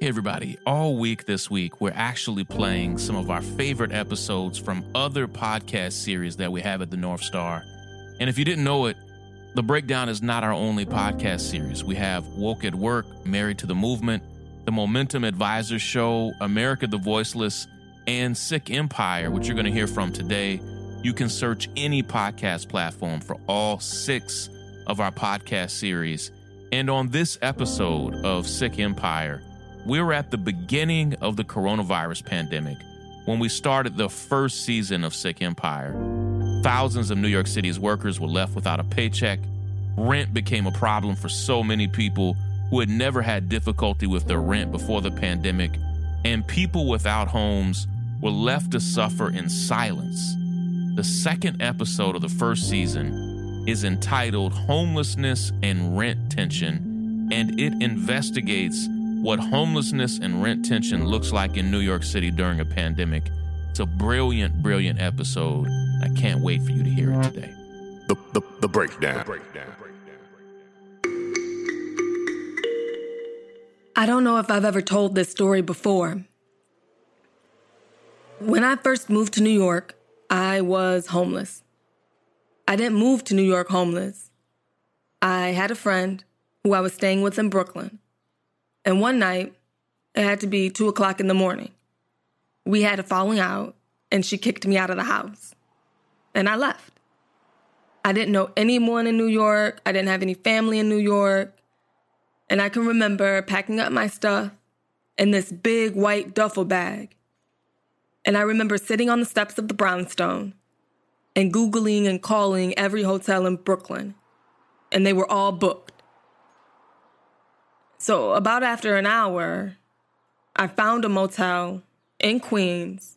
Hey, everybody. All week this week, we're actually playing some of our favorite episodes from other podcast series that we have at the North Star. And if you didn't know it, The Breakdown is not our only podcast series. We have Woke at Work, Married to the Movement, The Momentum Advisors Show, America the Voiceless, and Sick Empire, which you're going to hear from today. You can search any podcast platform for all six of our podcast series. And on this episode of Sick Empire, we're at the beginning of the coronavirus pandemic when we started the first season of Sick Empire. Thousands of New York City's workers were left without a paycheck. Rent became a problem for so many people who had never had difficulty with their rent before the pandemic, and people without homes were left to suffer in silence. The second episode of the first season is entitled Homelessness and Rent Tension, and it investigates what homelessness and rent tension looks like in New York City during a pandemic. It's a brilliant, brilliant episode. I can't wait for you to hear it today. The, the, the breakdown. Breakdown. I don't know if I've ever told this story before. When I first moved to New York, I was homeless. I didn't move to New York homeless. I had a friend who I was staying with in Brooklyn. And one night, it had to be two o'clock in the morning. We had a falling out, and she kicked me out of the house. And I left. I didn't know anyone in New York. I didn't have any family in New York. And I can remember packing up my stuff in this big white duffel bag. And I remember sitting on the steps of the brownstone and Googling and calling every hotel in Brooklyn. And they were all booked. So, about after an hour, I found a motel in Queens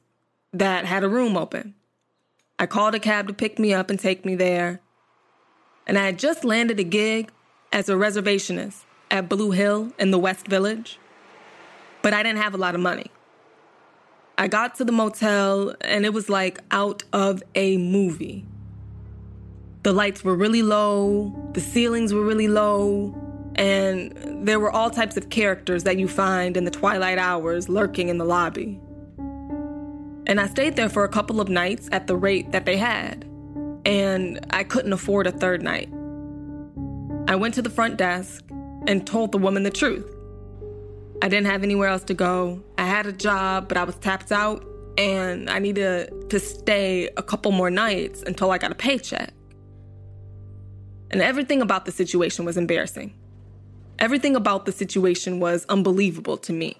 that had a room open. I called a cab to pick me up and take me there. And I had just landed a gig as a reservationist at Blue Hill in the West Village, but I didn't have a lot of money. I got to the motel and it was like out of a movie. The lights were really low, the ceilings were really low, and there were all types of characters that you find in the twilight hours lurking in the lobby. And I stayed there for a couple of nights at the rate that they had, and I couldn't afford a third night. I went to the front desk and told the woman the truth. I didn't have anywhere else to go. I had a job, but I was tapped out, and I needed to stay a couple more nights until I got a paycheck. And everything about the situation was embarrassing. Everything about the situation was unbelievable to me.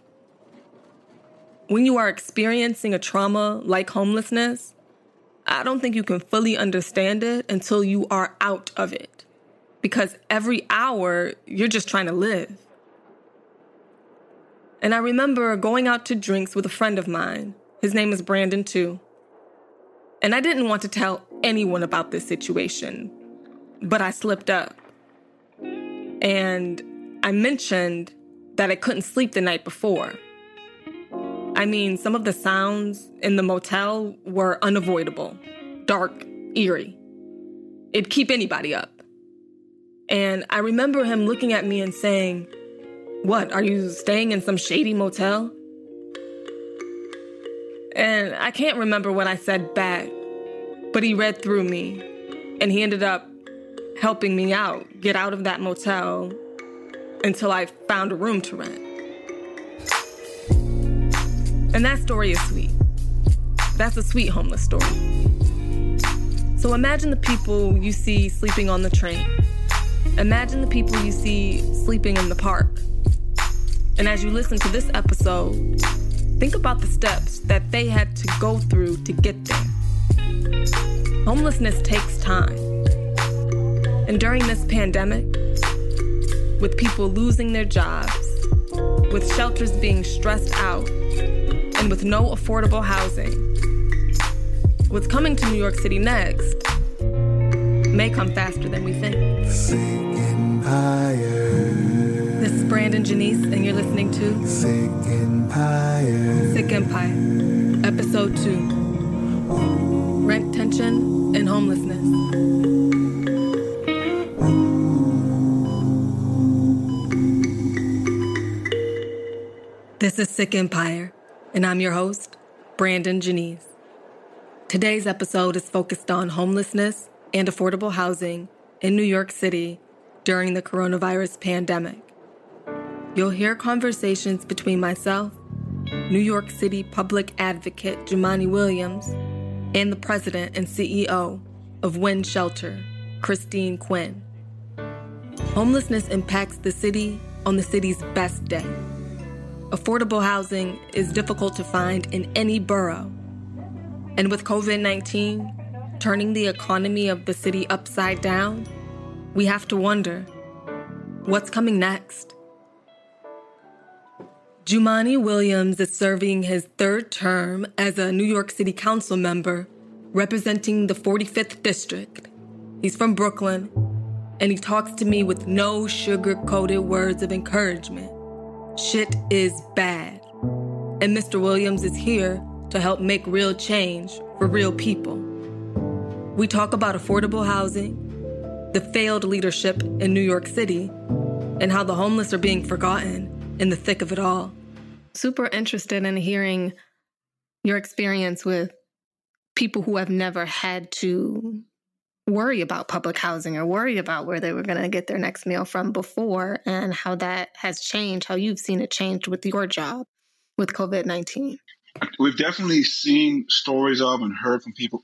When you are experiencing a trauma like homelessness, I don't think you can fully understand it until you are out of it. Because every hour, you're just trying to live. And I remember going out to drinks with a friend of mine. His name is Brandon, too. And I didn't want to tell anyone about this situation, but I slipped up. And I mentioned that I couldn't sleep the night before. I mean, some of the sounds in the motel were unavoidable, dark, eerie. It'd keep anybody up. And I remember him looking at me and saying, What, are you staying in some shady motel? And I can't remember what I said back, but he read through me and he ended up helping me out, get out of that motel until I found a room to rent. And that story is sweet. That's a sweet homeless story. So imagine the people you see sleeping on the train. Imagine the people you see sleeping in the park. And as you listen to this episode, think about the steps that they had to go through to get there. Homelessness takes time. And during this pandemic, with people losing their jobs, with shelters being stressed out, and with no affordable housing. What's coming to New York City next may come faster than we think. Sick Empire. This is Brandon Janice, and you're listening to Sick Empire. Sick Empire, Episode 2 Rent Tension and Homelessness. This is Sick Empire, and I'm your host, Brandon Janice. Today's episode is focused on homelessness and affordable housing in New York City during the coronavirus pandemic. You'll hear conversations between myself, New York City public advocate Jumaane Williams, and the president and CEO of WIN Shelter, Christine Quinn. Homelessness impacts the city on the city's best day. Affordable housing is difficult to find in any borough. And with COVID 19 turning the economy of the city upside down, we have to wonder what's coming next? Jumaane Williams is serving his third term as a New York City Council member representing the 45th District. He's from Brooklyn, and he talks to me with no sugar coated words of encouragement. Shit is bad. And Mr. Williams is here to help make real change for real people. We talk about affordable housing, the failed leadership in New York City, and how the homeless are being forgotten in the thick of it all. Super interested in hearing your experience with people who have never had to worry about public housing or worry about where they were going to get their next meal from before and how that has changed, how you've seen it change with your job with COVID 19. We've definitely seen stories of and heard from people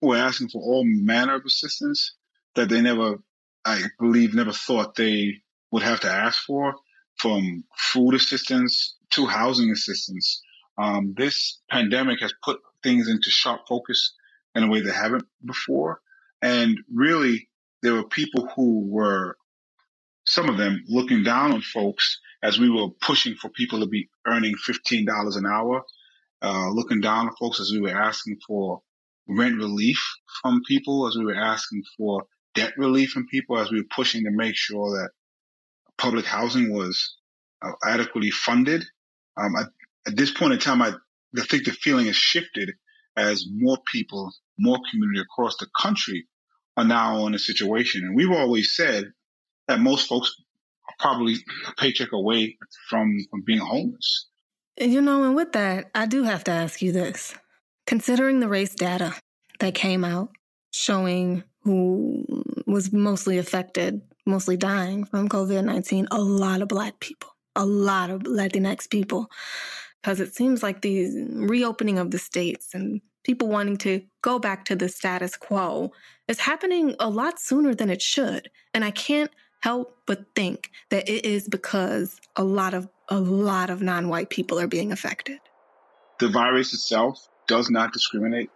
who are asking for all manner of assistance that they never, I believe, never thought they would have to ask for, from food assistance to housing assistance. Um, this pandemic has put things into sharp focus in a way they haven't before. And really, there were people who were, some of them, looking down on folks as we were pushing for people to be earning $15 an hour, uh, looking down on folks as we were asking for rent relief from people, as we were asking for debt relief from people, as we were pushing to make sure that public housing was uh, adequately funded. Um, at, at, this point in time, I, I think the feeling has shifted as more people, more community across the country are now in a situation. And we've always said that most folks are probably a paycheck away from, from being homeless. You know, and with that, I do have to ask you this. Considering the race data that came out showing who was mostly affected, mostly dying from COVID 19, a lot of Black people, a lot of Latinx people, because it seems like the reopening of the states and people wanting to go back to the status quo is happening a lot sooner than it should. And I can't help but think that it is because a lot of a lot of non-white people are being affected. The virus itself does not discriminate.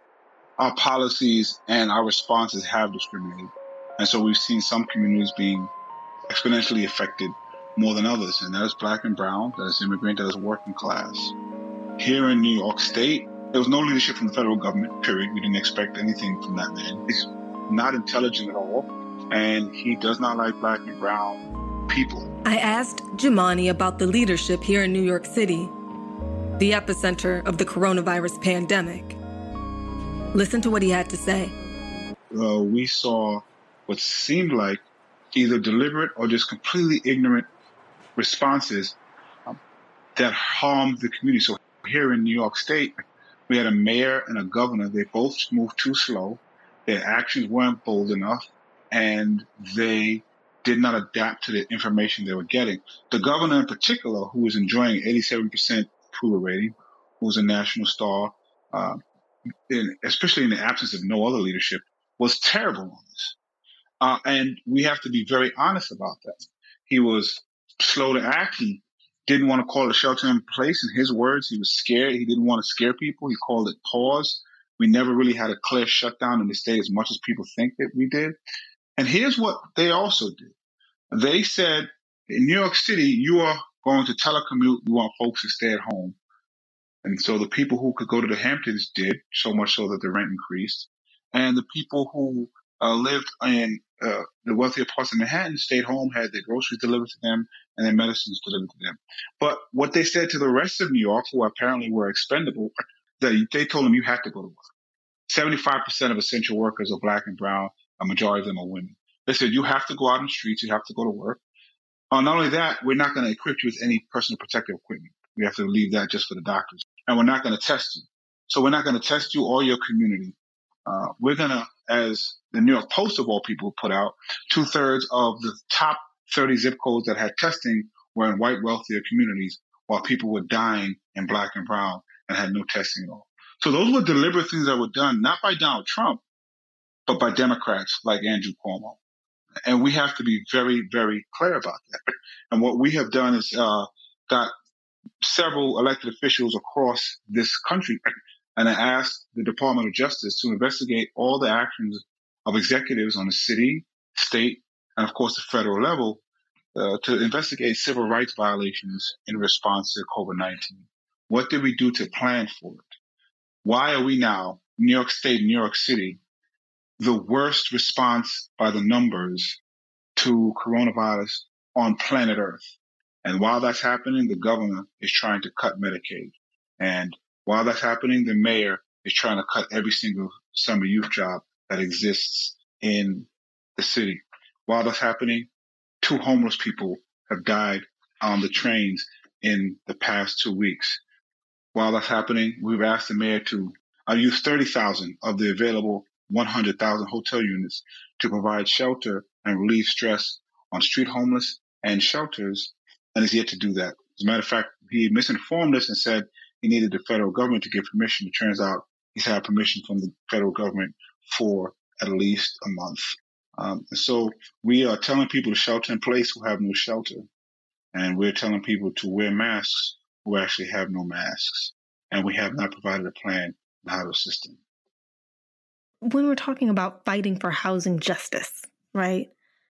Our policies and our responses have discriminated. And so we've seen some communities being exponentially affected more than others, and that is black and brown, that is immigrant, that is working class. Here in New York State, there was no leadership from the federal government, period. We didn't expect anything from that man. He's not intelligent at all, and he does not like black and brown people. I asked Jumaane about the leadership here in New York City, the epicenter of the coronavirus pandemic. Listen to what he had to say. Uh, we saw what seemed like either deliberate or just completely ignorant responses um, that harmed the community. So here in New York State, we had a mayor and a governor. They both moved too slow. Their actions weren't bold enough, and they did not adapt to the information they were getting. The governor, in particular, who was enjoying 87% approval rating, who was a national star, uh, in, especially in the absence of no other leadership, was terrible on this. Uh, and we have to be very honest about that. He was slow to act. He didn't want to call a shelter in place. In his words, he was scared. He didn't want to scare people. He called it pause. We never really had a clear shutdown in the state as much as people think that we did. And here's what they also did. They said in New York City, you are going to telecommute. You want folks to stay at home. And so the people who could go to the Hamptons did, so much so that the rent increased. And the people who uh, lived in uh, the wealthier parts of Manhattan stayed home, had their groceries delivered to them, and their medicines delivered to them. But what they said to the rest of New York, who apparently were expendable, that they told them you have to go to work. 75% of essential workers are black and brown. A majority of them are women. They said you have to go out in the streets. You have to go to work. Uh, not only that, we're not going to equip you with any personal protective equipment. We have to leave that just for the doctors. And we're not going to test you. So we're not going to test you or your community. Uh, we're going to, as the New York Post of all people put out, two thirds of the top 30 zip codes that had testing were in white, wealthier communities, while people were dying in black and brown and had no testing at all. So those were deliberate things that were done, not by Donald Trump, but by Democrats like Andrew Cuomo. And we have to be very, very clear about that. And what we have done is uh, got several elected officials across this country and I asked the Department of Justice to investigate all the actions of executives on the city, state, and of course the federal level uh, to investigate civil rights violations in response to COVID-19. What did we do to plan for it? Why are we now, New York State, New York City, the worst response by the numbers to coronavirus on planet Earth? And while that's happening, the governor is trying to cut Medicaid. And while that's happening, the mayor is trying to cut every single summer youth job that exists in the city. While that's happening, two homeless people have died on the trains in the past two weeks. While that's happening, we've asked the mayor to uh, use 30,000 of the available 100,000 hotel units to provide shelter and relieve stress on street homeless and shelters, and is yet to do that. As a matter of fact, he misinformed us and said he needed the federal government to give permission. It turns out he's had permission from the federal government for at least a month. Um, so we are telling people to shelter in place who have no shelter. And we're telling people to wear masks who actually have no masks. And we have not provided a plan on how to assist them. When we're talking about fighting for housing justice, right?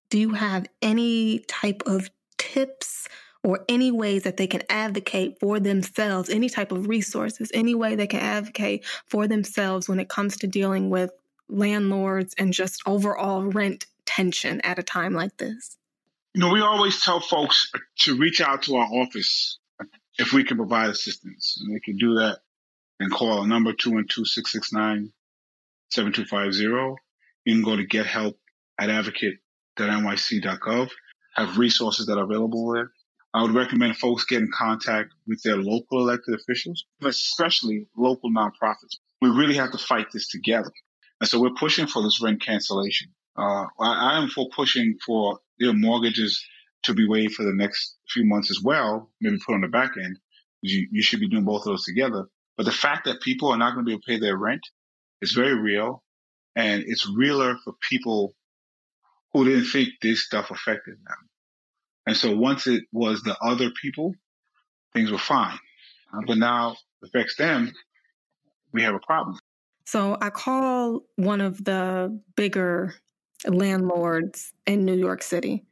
Do you have any type of tips or any ways that they can advocate for themselves, any type of resources, any way they can advocate for themselves when it comes to dealing with landlords and just overall rent tension at a time like this? You know, we always tell folks to reach out to our office if we can provide assistance. And they can do that and call a number 212-669-7250. You can go to get help at advocate.nyc.gov, have resources that are available there. I would recommend folks get in contact with their local elected officials, especially local nonprofits. We really have to fight this together. And so we're pushing for this rent cancellation. Uh, I, I, am for pushing for their mortgages to be waived for the next few months as well, maybe put on the back end. You, you should be doing both of those together. But the fact that people are not going to be able to pay their rent is very real. And it's realer for people who didn't think this stuff affected them. And so once it was the other people, things were fine. Uh, but now it affects them, we have a problem. So I call one of the bigger landlords in New York City,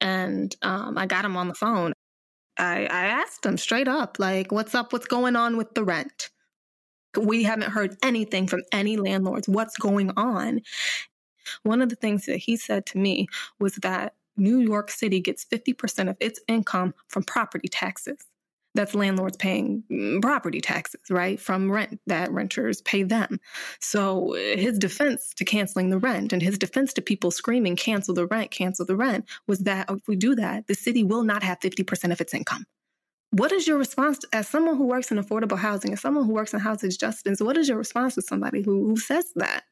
and um, I got him on the phone. I, I asked him straight up, like, what's up? What's going on with the rent? We haven't heard anything from any landlords. What's going on? One of the things that he said to me was that New York City gets 50% of its income from property taxes that's landlords paying mm, property taxes, right? From rent that renters pay them. So his defense to canceling the rent and his defense to people screaming, cancel the rent, cancel the rent, was that if we do that, the city will not have 50% of its income. What is your response to, as someone who works in affordable housing, as someone who works in housing justice? What is your response to somebody who, who says that?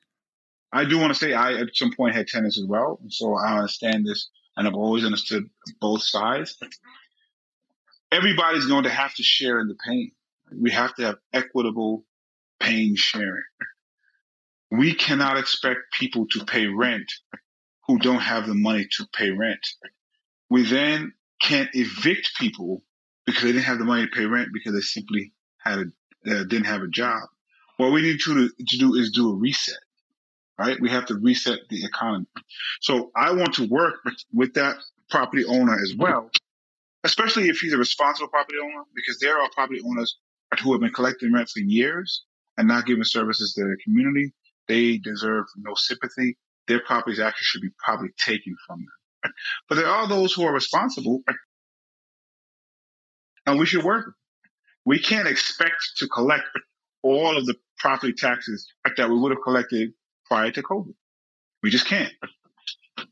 I do want to say I at some point had tenants as well, so I understand this, and I've always understood both sides everybody's going to have to share in the pain. We have to have equitable pain sharing. We cannot expect people to pay rent who don't have the money to pay rent. We then can't evict people because they didn't have the money to pay rent because they simply had a, uh, didn't have a job. What we need to, to do is do a reset, right? We have to reset the economy. So I want to work with, with that property owner as well especially if he's a responsible property owner, because there are property owners who have been collecting rent for years and not giving services to the community. They deserve no sympathy. Their properties actually should be probably taken from them. But there are those who are responsible, and we should work. We can't expect to collect all of the property taxes that we would have collected prior to COVID. We just can't.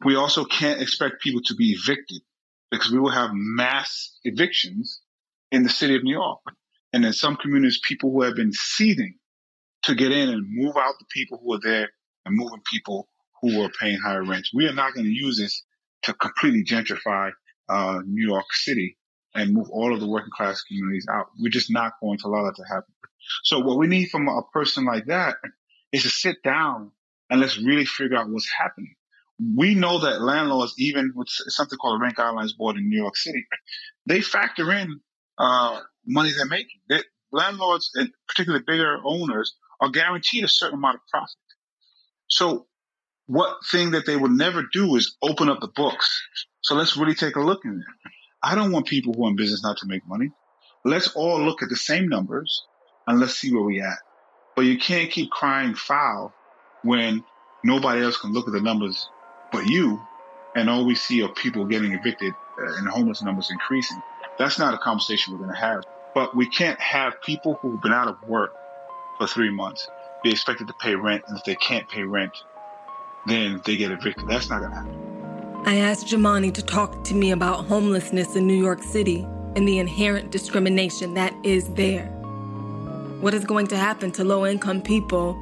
We also can't expect people to be evicted because we will have mass evictions in the city of New York. And in some communities, people who have been seething to get in and move out the people who are there and moving people who are paying higher rents. We are not going to use this to completely gentrify uh, New York City and move all of the working class communities out. We're just not going to allow that to happen. So what we need from a person like that is to sit down and let's really figure out what's happening. We know that landlords, even with something called the Rent Guidelines Board in New York City, they factor in uh, money they're making. They, landlords, and particularly bigger owners, are guaranteed a certain amount of profit. So what thing that they would never do is open up the books. So let's really take a look in there. I don't want people who are in business not to make money. Let's all look at the same numbers and let's see where we at. But you can't keep crying foul when nobody else can look at the numbers but you, and all we see are people getting evicted uh, and homeless numbers increasing. That's not a conversation we're going to have. But we can't have people who've been out of work for three months be expected to pay rent, and if they can't pay rent, then they get evicted. That's not going to happen. I asked Jumaane to talk to me about homelessness in New York City and the inherent discrimination that is there. What is going to happen to low income people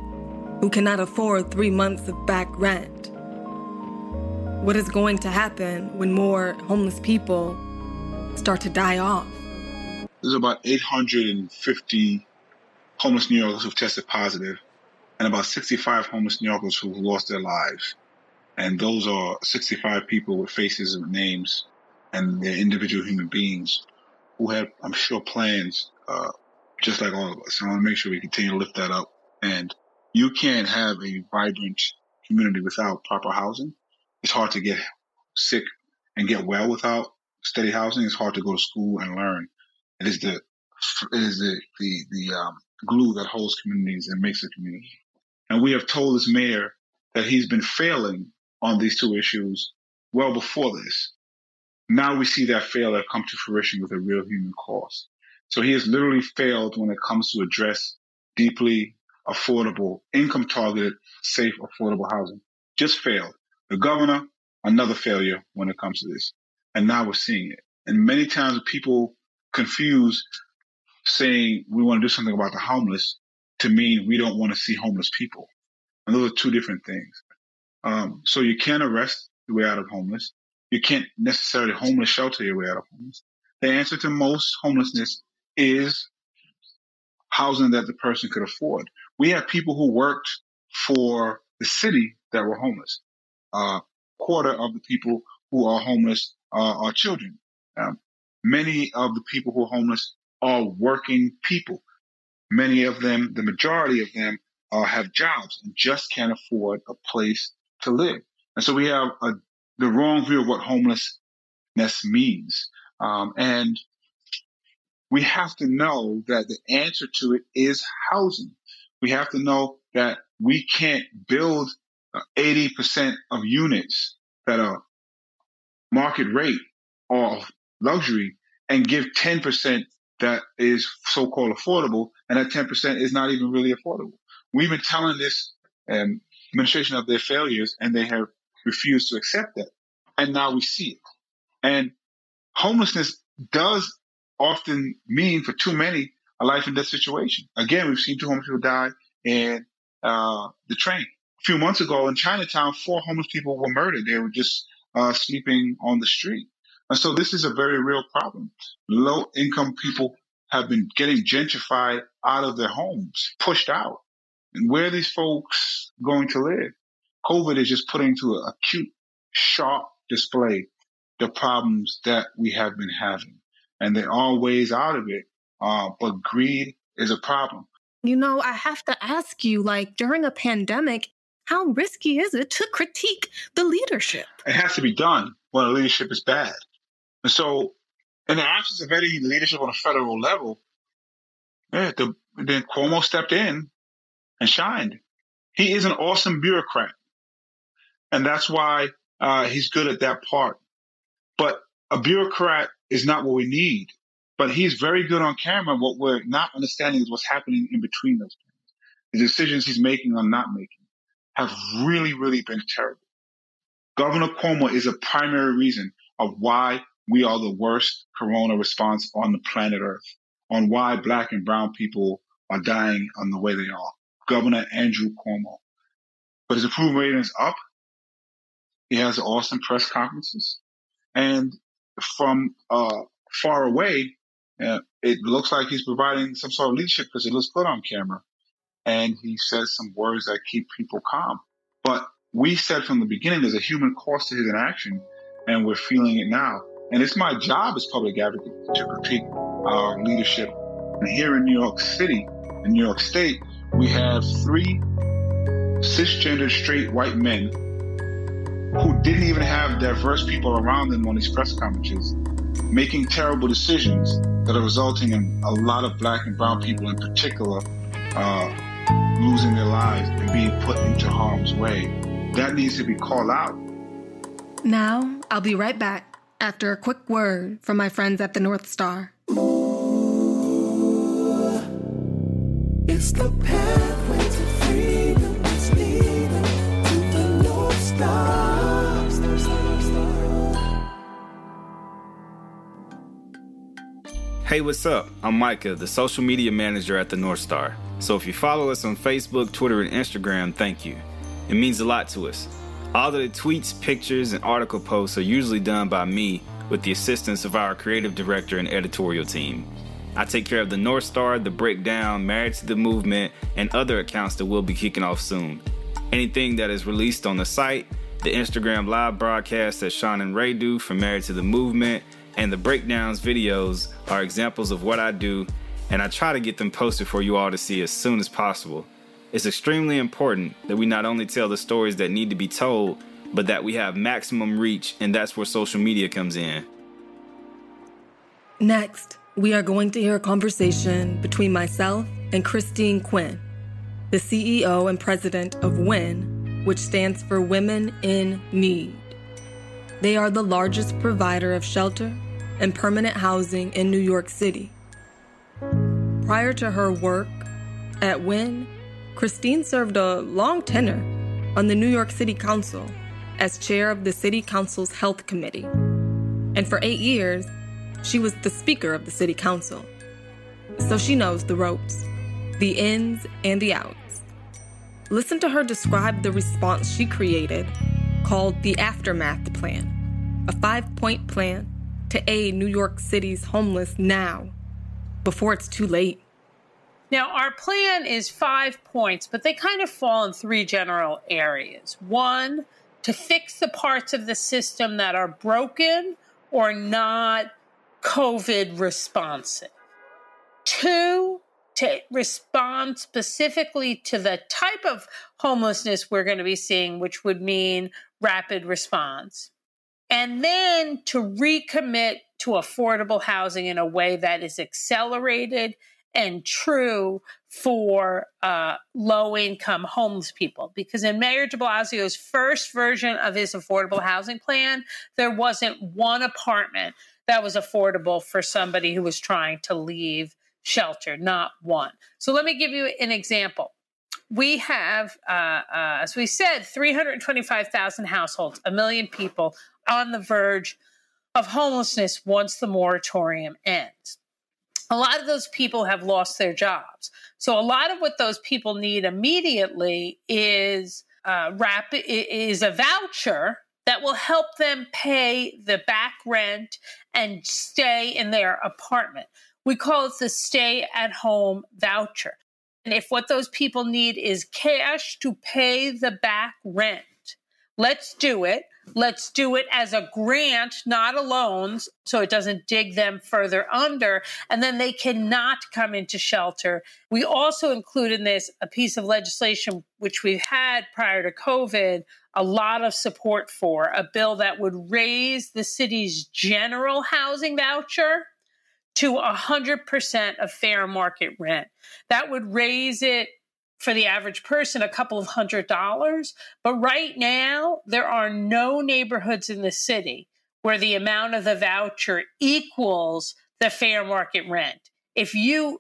who cannot afford three months of back rent? What is going to happen when more homeless people start to die off? There's about 850 homeless New Yorkers who've tested positive, and about 65 homeless New Yorkers who've lost their lives. And those are 65 people with faces and names, and they're individual human beings who have, I'm sure, plans uh, just like all of us. I want to make sure we continue to lift that up. And you can't have a vibrant community without proper housing. It's hard to get sick and get well without steady housing. It's hard to go to school and learn. It is the it is the the, the um, glue that holds communities and makes a community. And we have told this mayor that he's been failing on these two issues well before this. Now we see that failure come to fruition with a real human cost. So he has literally failed when it comes to address deeply affordable, income targeted, safe, affordable housing. Just failed. The governor, another failure when it comes to this. And now we're seeing it. And many times people confuse saying we want to do something about the homeless to mean we don't want to see homeless people. And those are two different things. Um, so you can't arrest your way out of homeless. You can't necessarily homeless shelter your way out of homeless. The answer to most homelessness is housing that the person could afford. We have people who worked for the city that were homeless. A uh, quarter of the people who are homeless uh, are children. Um, many of the people who are homeless are working people. Many of them, the majority of them, uh, have jobs and just can't afford a place to live. And so we have a, the wrong view of what homelessness means. Um, and we have to know that the answer to it is housing. We have to know that we can't build 80% of units that are market rate or luxury and give 10% that is so-called affordable, and that 10% is not even really affordable. We've been telling this um, administration of their failures, and they have refused to accept that. And now we see it. And homelessness does often mean for too many a life and death situation. Again, we've seen two homeless people die in uh, the train. A few months ago in Chinatown, four homeless people were murdered. They were just uh, sleeping on the street. And so this is a very real problem. Low income people have been getting gentrified out of their homes, pushed out. And where are these folks going to live? COVID is just putting to an acute, sharp display the problems that we have been having. And there are ways out of it, uh, but greed is a problem. You know, I have to ask you, like during a pandemic, how risky is it to critique the leadership? It has to be done when the leadership is bad. And so, in the absence of any leadership on a federal level, yeah, the, then Cuomo stepped in and shined. He is an awesome bureaucrat. And that's why uh, he's good at that part. But a bureaucrat is not what we need. But he's very good on camera. What we're not understanding is what's happening in between those things. The decisions he's making or not making have really, really been terrible. Governor Cuomo is a primary reason of why we are the worst corona response on the planet Earth, on why black and brown people are dying on the way they are. Governor Andrew Cuomo. But his approval rating is up. He has awesome press conferences. And from uh, far away, uh, it looks like he's providing some sort of leadership because he looks good on camera. And he says some words that keep people calm. But we said from the beginning there's a human cost to his inaction, and we're feeling it now. And it's my job as public advocate to critique our leadership. And here in New York City, in New York State, we have three cisgender straight white men who didn't even have diverse people around them on these press conferences making terrible decisions that are resulting in a lot of black and brown people in particular uh, losing their lives and being put into harm's way. That needs to be called out. Now, I'll be right back after a quick word from my friends at the North Star. It's the Hey, what's up? I'm Micah, the social media manager at the North Star. So if you follow us on Facebook, Twitter, and Instagram, thank you. It means a lot to us. All of the tweets, pictures, and article posts are usually done by me with the assistance of our creative director and editorial team. I take care of the North Star, the Breakdown, Married to the Movement, and other accounts that will be kicking off soon. Anything that is released on the site, the Instagram live broadcast that Shaun and Rai do from Married to the Movement, and the breakdowns videos are examples of what I do, and I try to get them posted for you all to see as soon as possible. It's extremely important that we not only tell the stories that need to be told, but that we have maximum reach, and that's where social media comes in. Next, we are going to hear a conversation between myself and Christine Quinn, the CEO and president of WIN, which stands for Women in Need. They are the largest provider of shelter and permanent housing in New York City. Prior to her work at WIN, Christine served a long tenure on the New York City Council as chair of the City Council's Health Committee. And for eight years, she was the Speaker of the City Council. So she knows the ropes, the ins and the outs. Listen to her describe the response she created called the Aftermath Plan, a five point plan to aid New York City's homeless now, before it's too late. Now, our plan is five points, but they kind of fall in three general areas. One, to fix the parts of the system that are broken or not COVID responsive. Two, to respond specifically to the type of homelessness we're going to be seeing, which would mean rapid response. And then to recommit to affordable housing in a way that is accelerated and true for uh, low income homeless people. Because in Mayor de Blasio's first version of his affordable housing plan, there wasn't one apartment that was affordable for somebody who was trying to leave shelter, not one. So let me give you an example. We have, uh, uh, as we said, 325,000 households, a million people on the verge of homelessness once the moratorium ends a lot of those people have lost their jobs. So a lot of what those people need immediately is uh, rapid is a voucher that will help them pay the back rent and stay in their apartment. We call it the stay at home voucher. And if what those people need is cash to pay the back rent, let's do it. Let's do it as a grant, not a loan, so it doesn't dig them further under. And then they cannot come into shelter. We also include in this a piece of legislation which we've had prior to COVID a lot of support for a bill that would raise the city's general housing voucher to 100% of fair market rent. That would raise it for the average person a couple of hundred dollars. But right now, there are no neighborhoods in the city where the amount of the voucher equals the fair market rent. If you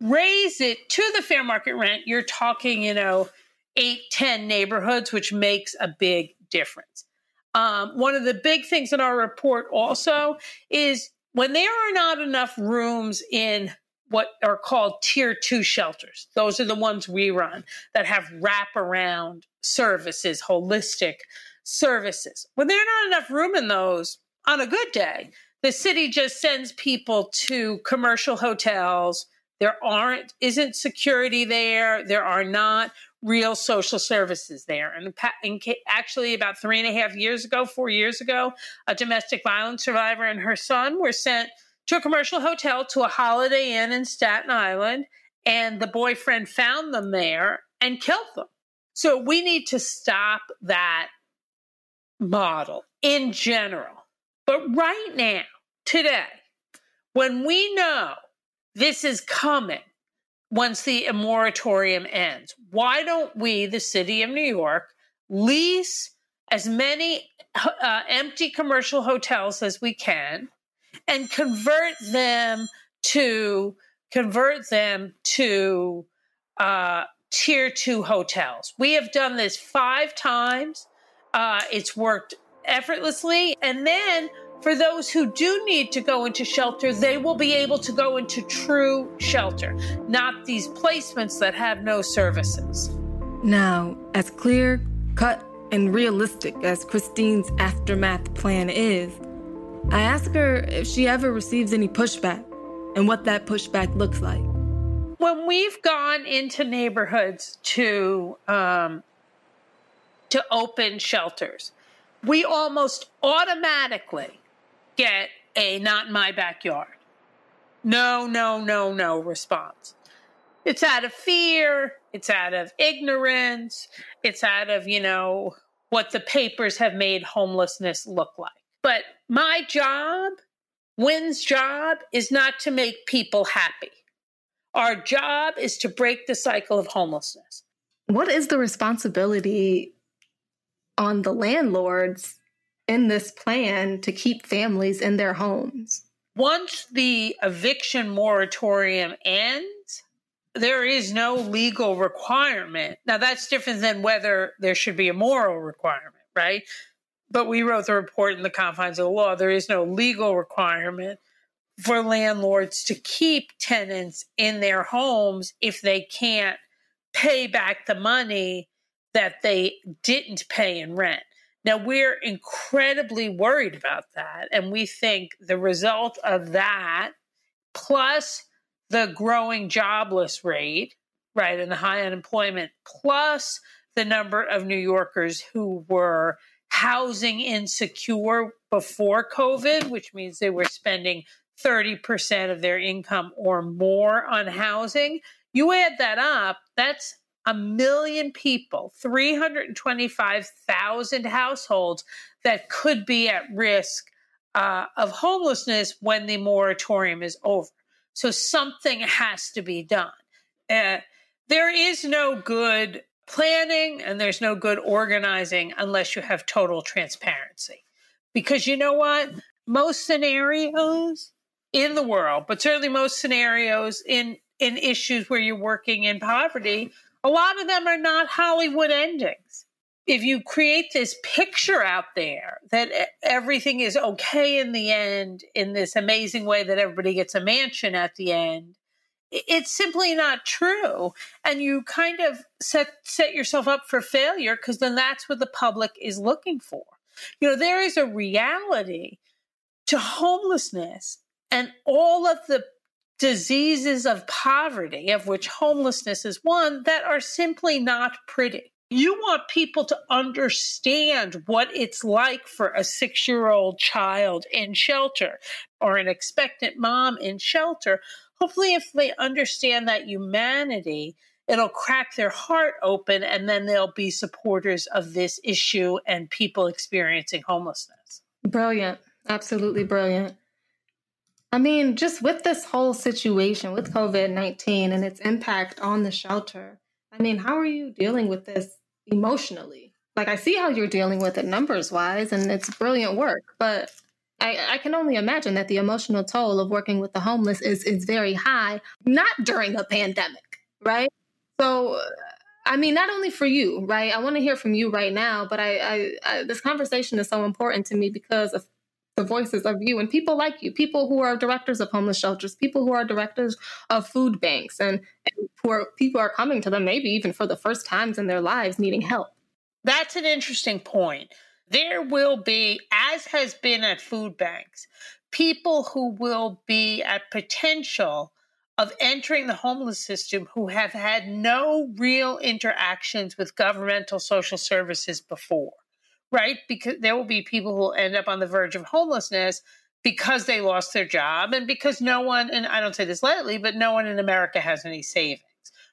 raise it to the fair market rent, you're talking, you know, eight, 10 neighborhoods, which makes a big difference. Um, one of the big things in our report also is when there are not enough rooms in what are called tier two shelters, those are the ones we run that have wraparound services, holistic services. When there are not enough room in those on a good day, the city just sends people to commercial hotels. There aren't, isn't security there. There are not real social services there. And, actually, about three and a half years ago, four years ago, a domestic violence survivor and her son were sent to a commercial hotel to a Holiday Inn in Staten Island, and the boyfriend found them there and killed them. So we need to stop that model in general. But right now, today, when we know this is coming, once the moratorium ends. Why don't we, the city of New York, lease as many uh, empty commercial hotels as we can and convert them to convert them to uh, tier two hotels. We have done this five times. Uh, it's worked effortlessly, and then for those who do need to go into shelter, they will be able to go into true shelter, not these placements that have no services. Now, as clear, cut, and realistic as Christine's aftermath plan is, I ask her if she ever receives any pushback and what that pushback looks like. When we've gone into neighborhoods to um, to open shelters, we almost automatically get a not in my backyard. No, no, no, no response. It's out of fear. It's out of ignorance. It's out of, you know, what the papers have made homelessness look like. But my job, WIN's job, is not to make people happy. Our job is to break the cycle of homelessness. What is the responsibility on the landlords in this plan to keep families in their homes. Once the eviction moratorium ends, there is no legal requirement. Now, that's different than whether there should be a moral requirement, right? But we wrote the report in the confines of the law. There is no legal requirement for landlords to keep tenants in their homes if they can't pay back the money that they didn't pay in rent. Now, we're incredibly worried about that. And we think the result of that, plus the growing jobless rate, right, and the high unemployment, plus the number of New Yorkers who were housing insecure before COVID, which means they were spending 30% of their income or more on housing. You add that up, that's a million people, 325,000 households that could be at risk uh, of homelessness when the moratorium is over. So something has to be done. Uh, there is no good planning and there's no good organizing unless you have total transparency. Because you know what? Most scenarios in the world, but certainly most scenarios in in issues where you're working in poverty a lot of them are not Hollywood endings. If you create this picture out there that everything is okay in the end, in this amazing way that everybody gets a mansion at the end, it's simply not true. And you kind of set, set yourself up for failure because then that's what the public is looking for. You know, there is a reality to homelessness and all of the diseases of poverty, of which homelessness is one, that are simply not pretty. You want people to understand what it's like for a six year old child in shelter or an expectant mom in shelter. Hopefully, if they understand that humanity, it'll crack their heart open and then they'll be supporters of this issue and people experiencing homelessness. Brilliant. Absolutely brilliant. I mean, just with this whole situation with COVID 19 and its impact on the shelter, I mean, how are you dealing with this emotionally? Like, I see how you're dealing with it numbers wise, and it's brilliant work, but I, I, can only imagine that the emotional toll of working with the homeless is, is very high, not during a pandemic, right? So, I mean, not only for you, right? I want to hear from you right now, but I, I, I this conversation is so important to me because of the voices of you and people like you, people who are directors of homeless shelters, people who are directors of food banks, and, and who are people are coming to them maybe even for the first times in their lives needing help. That's an interesting point. There will be, as has been at food banks, people who will be at potential of entering the homeless system who have had no real interactions with governmental social services before, right? Because there will be people who will end up on the verge of homelessness because they lost their job and because no one, and I don't say this lightly, but no one in America has any savings.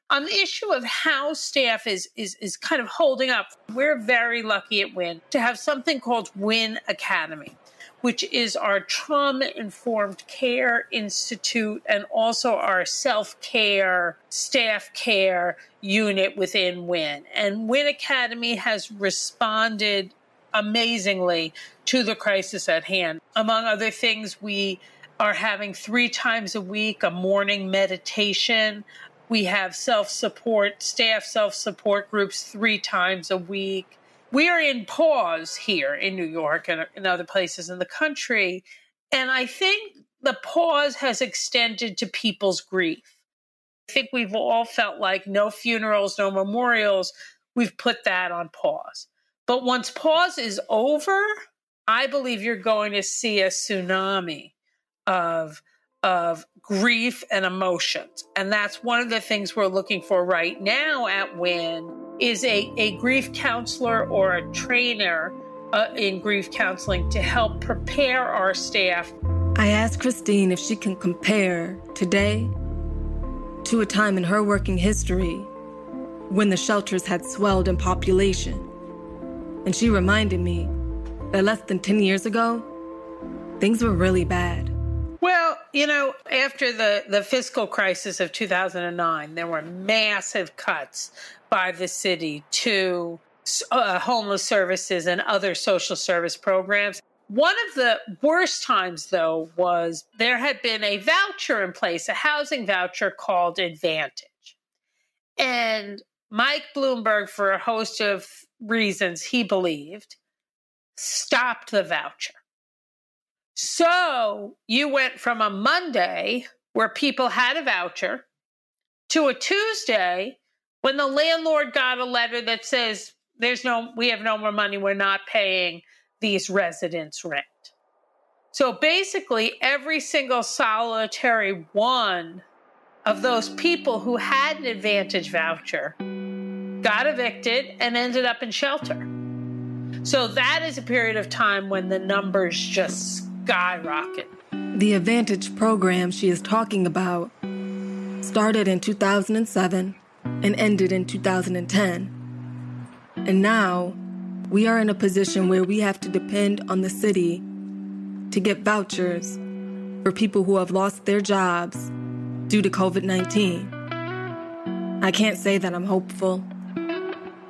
On the issue of how staff is is is kind of holding up, we're very lucky at WIN to have something called WIN Academy which is our trauma informed care institute and also our self care, staff care unit within WIN. And WIN Academy has responded amazingly to the crisis at hand. Among other things, we are having three times a week a morning meditation. We have self support, staff self support groups three times a week we are in pause here in New York and in other places in the country. And I think the pause has extended to people's grief. I think we've all felt like no funerals, no memorials. We've put that on pause. But once pause is over, I believe you're going to see a tsunami of of grief and emotions. And that's one of the things we're looking for right now at WIN is a, a grief counselor or a trainer uh, in grief counseling to help prepare our staff. I asked Christine if she can compare today to a time in her working history when the shelters had swelled in population. And she reminded me that less than 10 years ago, things were really bad. Well, you know, after the, the fiscal crisis of 2009, there were massive cuts by the city to uh, homeless services and other social service programs. One of the worst times, though, was there had been a voucher in place, a housing voucher called Advantage. And Mike Bloomberg, for a host of reasons he believed, stopped the voucher. So you went from a Monday where people had a voucher to a Tuesday when the landlord got a letter that says there's no we have no more money we're not paying these residents rent. So basically every single solitary one of those people who had an advantage voucher got evicted and ended up in shelter. So that is a period of time when the numbers just skyrocket. The Advantage program she is talking about started in 2007 and ended in 2010. And now we are in a position where we have to depend on the city to get vouchers for people who have lost their jobs due to COVID 19. I can't say that I'm hopeful.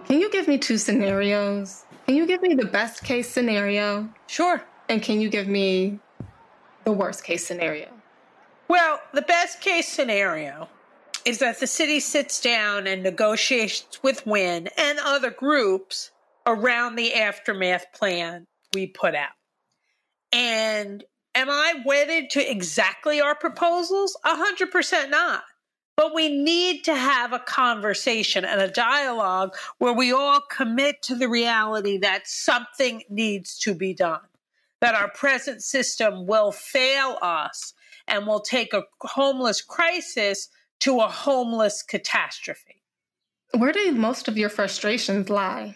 Can you give me two scenarios? Can you give me the best case scenario? Sure. And can you give me the worst case scenario? Well, the best case scenario is that the city sits down and negotiates with WIN and other groups around the aftermath plan we put out. And am I wedded to exactly our proposals? A hundred percent not. But we need to have a conversation and a dialogue where we all commit to the reality that something needs to be done that our present system will fail us and will take a homeless crisis to a homeless catastrophe. Where do most of your frustrations lie?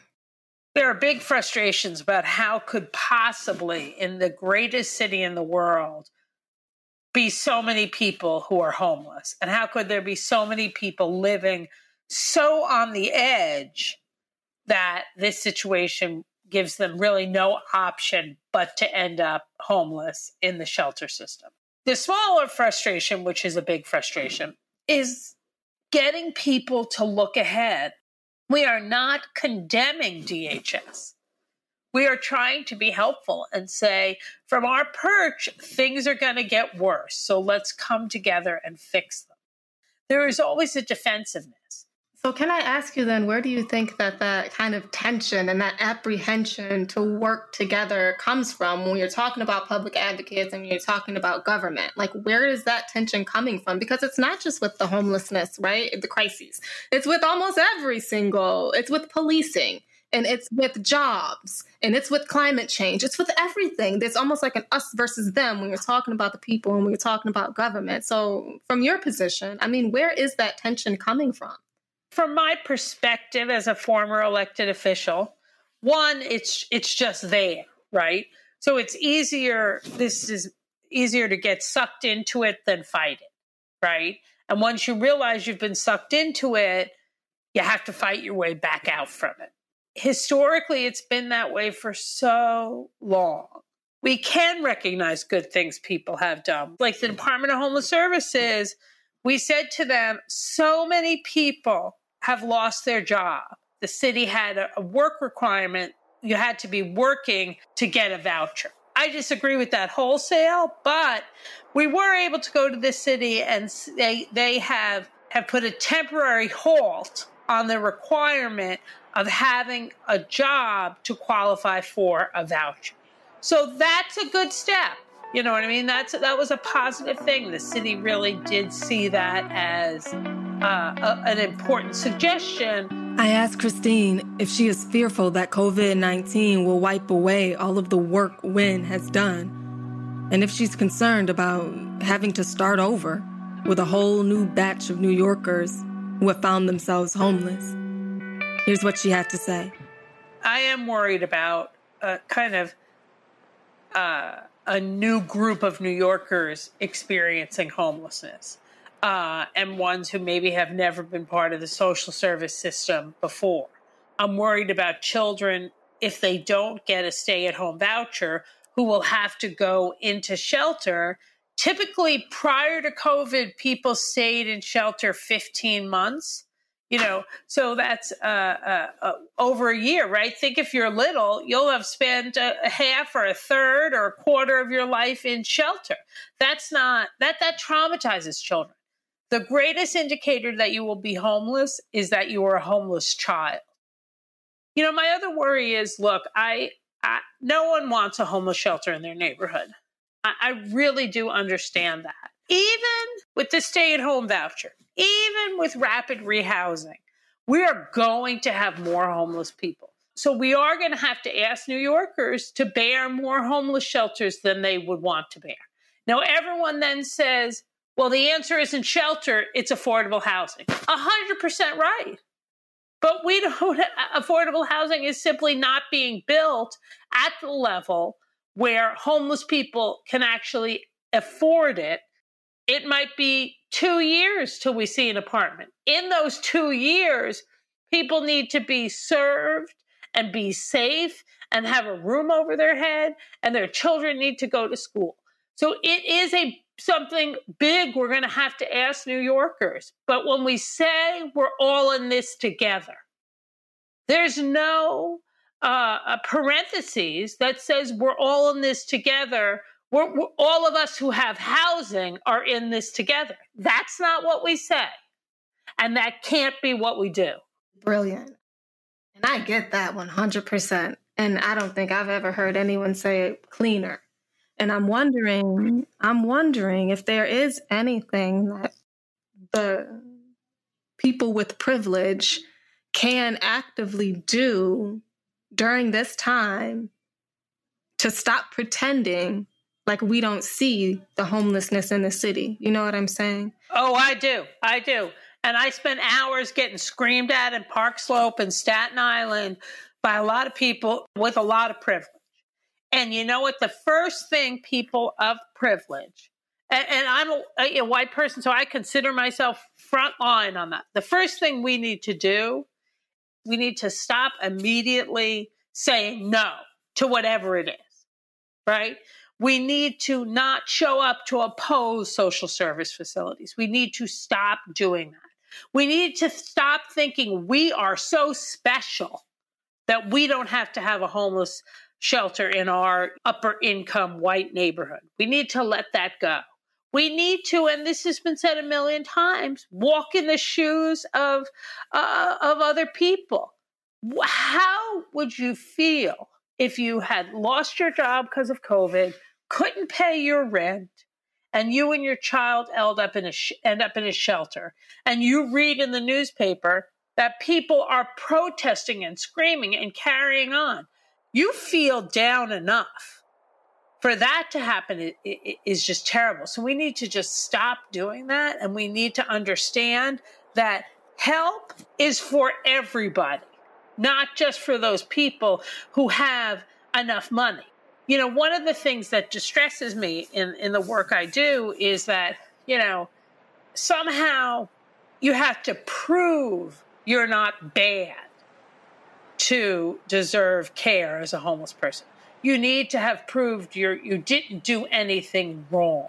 There are big frustrations about how could possibly in the greatest city in the world be so many people who are homeless and how could there be so many people living so on the edge that this situation gives them really no option but to end up homeless in the shelter system. The smaller frustration, which is a big frustration, is getting people to look ahead. We are not condemning DHS. We are trying to be helpful and say, from our perch, things are going to get worse. So let's come together and fix them. There is always a defensiveness. So, can I ask you then, where do you think that that kind of tension and that apprehension to work together comes from when you're talking about public advocates and you're talking about government? Like, where is that tension coming from? Because it's not just with the homelessness, right? The crises, it's with almost every single, it's with policing and it's with jobs and it's with climate change. It's with everything. There's almost like an us versus them when you're talking about the people and when you're talking about government. So, from your position, I mean, where is that tension coming from? from my perspective as a former elected official, one, it's it's just there, right? So it's easier. This is easier to get sucked into it than fight it, right? And once you realize you've been sucked into it, you have to fight your way back out from it. Historically, it's been that way for so long. We can recognize good things people have done. Like the Department of Homeless Services, we said to them, so many people have lost their job. The city had a work requirement. You had to be working to get a voucher. I disagree with that wholesale, but we were able to go to the city and they, they have, have put a temporary halt on the requirement of having a job to qualify for a voucher. So that's a good step. You know what I mean? That's that was a positive thing. The city really did see that as uh, a, an important suggestion. I asked Christine if she is fearful that COVID 19 will wipe away all of the work WIN has done, and if she's concerned about having to start over with a whole new batch of New Yorkers who have found themselves homeless. Here's what she had to say I am worried about kind of. Uh, a new group of New Yorkers experiencing homelessness. Uh, and ones who maybe have never been part of the social service system before. I'm worried about children if they don't get a stay at home voucher who will have to go into shelter. Typically, prior to COVID, people stayed in shelter 15 months you know so that's uh, uh, uh, over a year right? Think if you're little you'll have spent a, a, half or a third or a quarter of your life in shelter. That's not that that traumatizes children. The greatest indicator that you will be homeless is that you are a homeless child. You know my other worry is look i, I no one wants a homeless shelter in their neighborhood. I, I really do understand that even with the stay at home voucher, even with rapid rehousing, we are going to have more homeless people. So we are going to have to ask New Yorkers to bear more homeless shelters than they would want to bear. Now, everyone then says, well, the answer isn't shelter, it's affordable housing. 100% right. But we don't, affordable housing is simply not being built at the level where homeless people can actually afford it it might be two years till we see an apartment. In those two years, people need to be served and be safe and have a room over their head, and their children need to go to school. So it is a something big we're going to have to ask New Yorkers. But when we say we're all in this together, there's no uh, parentheses that says we're all in this together we're, we're, all of us who have housing are in this together. That's not what we say. And that can't be what we do. Brilliant. And I get that 100%. And I don't think I've ever heard anyone say it cleaner. And I'm wondering, I'm wondering if there is anything that the people with privilege can actively do during this time to stop pretending like we don't see the homelessness in the city. You know what I'm saying? Oh, I do. I do. And I spent hours getting screamed at in Park Slope and Staten Island by a lot of people with a lot of privilege. And you know what? The first thing people of privilege, and, and I'm a, a white person, so I consider myself front line on that. The first thing we need to do, we need to stop immediately saying no to whatever it is, right? We need to not show up to oppose social service facilities. We need to stop doing that. We need to stop thinking we are so special that we don't have to have a homeless shelter in our upper income white neighborhood. We need to let that go. We need to, and this has been said a million times, walk in the shoes of uh, of other people. How would you feel if you had lost your job because of COVID, couldn't pay your rent, and you and your child end up in a sh- end up in a shelter, and you read in the newspaper that people are protesting and screaming and carrying on? You feel down enough for that to happen is just terrible. So we need to just stop doing that. And we need to understand that help is for everybody, not just for those people who have enough money. You know, one of the things that distresses me in, in the work I do is that, you know, somehow you have to prove you're not bad to deserve care as a homeless person you need to have proved you you didn't do anything wrong.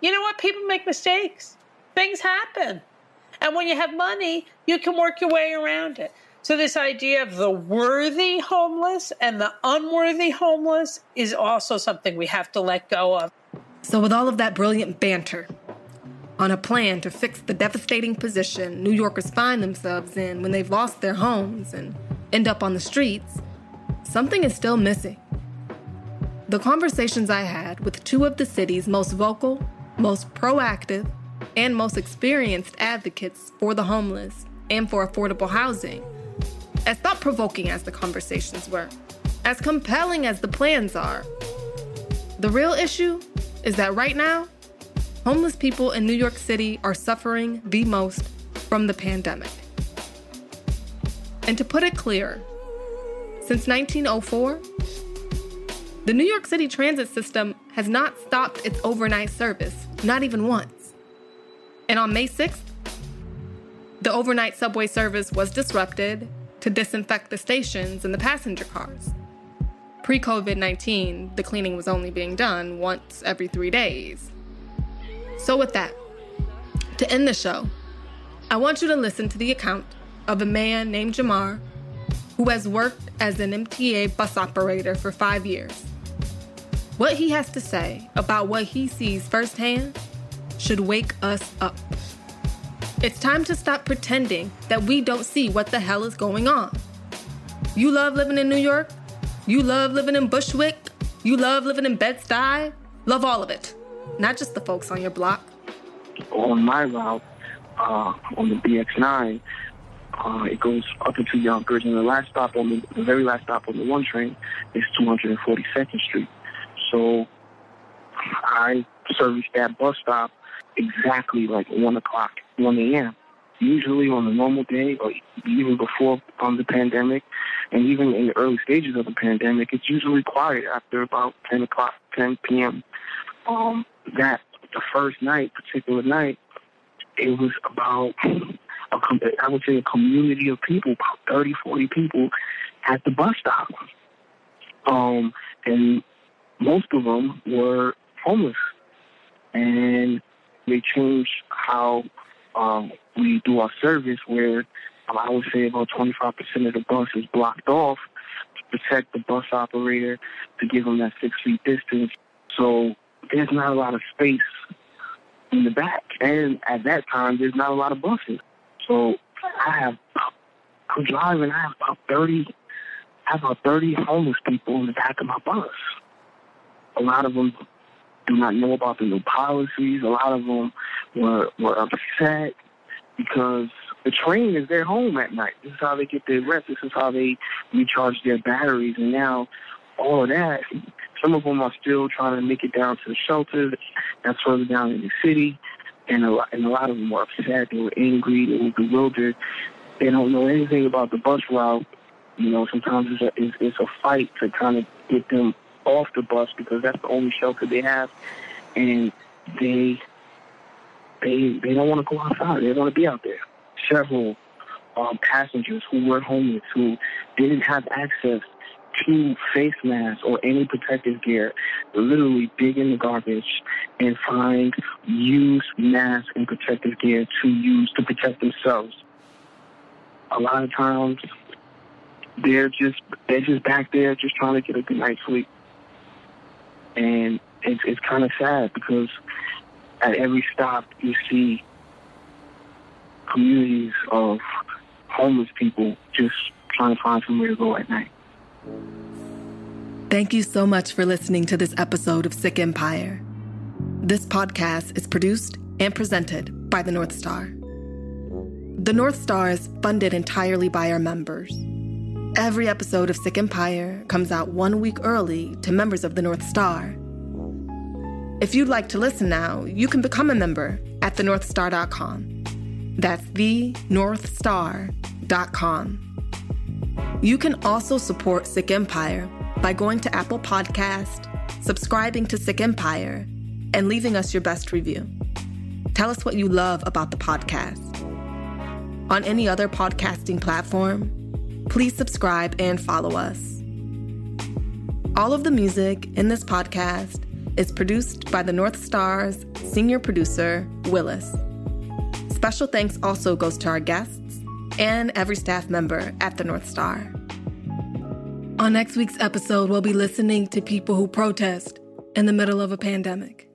You know what? People make mistakes. Things happen. And when you have money, you can work your way around it. So this idea of the worthy homeless and the unworthy homeless is also something we have to let go of. So with all of that brilliant banter on a plan to fix the devastating position New Yorkers find themselves in when they've lost their homes and end up on the streets, something is still missing. The conversations I had with two of the city's most vocal, most proactive, and most experienced advocates for the homeless and for affordable housing, as thought provoking as the conversations were, as compelling as the plans are, the real issue is that right now, homeless people in New York City are suffering the most from the pandemic. And to put it clear, since 1904, the New York City transit system has not stopped its overnight service, not even once. And on May 6th, the overnight subway service was disrupted to disinfect the stations and the passenger cars. Pre COVID 19, the cleaning was only being done once every three days. So, with that, to end the show, I want you to listen to the account of a man named Jamar who has worked as an MTA bus operator for five years. What he has to say about what he sees firsthand should wake us up. It's time to stop pretending that we don't see what the hell is going on. You love living in New York? You love living in Bushwick? You love living in Bed-Stuy? Love all of it, not just the folks on your block. On my route, uh, on the BX9, uh, it goes up into Yonkers, and the last stop on the, the very last stop on the one train is 242nd Street. So I service that bus stop exactly like 1 o'clock, 1 a.m. Usually on a normal day or even before um, the pandemic and even in the early stages of the pandemic, it's usually quiet after about 10 o'clock, 10 p.m. Um, that the first night, particular night, it was about, a, I would say a community of people, about 30, 40 people at the bus stop. Um, and most of them were homeless. And they changed how um, we do our service, where um, I would say about 25% of the bus is blocked off to protect the bus operator, to give them that six feet distance. So there's not a lot of space in the back. And at that time, there's not a lot of buses. So I have, I'm driving, I have about 30, I have about 30 homeless people in the back of my bus a lot of them do not know about the new policies. A lot of them were were upset because the train is their home at night. This is how they get their rest. This is how they recharge their batteries. And now, all of that, some of them are still trying to make it down to the shelter that's further down in the city. And a, lot, and a lot of them were upset. They were angry. They were bewildered. They don't know anything about the bus route. You know, sometimes it's a, it's, it's a fight to kind of get them off the bus because that's the only shelter they have, and they they they don't want to go outside. They want to be out there. Several um, passengers who were homeless who didn't have access to face masks or any protective gear literally dig in the garbage and find used masks and protective gear to use to protect themselves. A lot of times they're just they're just back there just trying to get a good night's sleep and it's it's kind of sad because at every stop you see communities of homeless people just trying to find somewhere to go at night. Thank you so much for listening to this episode of Sick Empire. This podcast is produced and presented by the North Star. The North Star is funded entirely by our members. Every episode of Sick Empire comes out one week early to members of the North Star. If you'd like to listen now, you can become a member at thenorthstar.com. That's thenorthstar.com. You can also support Sick Empire by going to Apple Podcast, subscribing to Sick Empire, and leaving us your best review. Tell us what you love about the podcast. On any other podcasting platform, please subscribe and follow us. All of the music in this podcast is produced by the North Star's senior producer, Willis. Special thanks also goes to our guests and every staff member at the North Star. On next week's episode, we'll be listening to people who protest in the middle of a pandemic.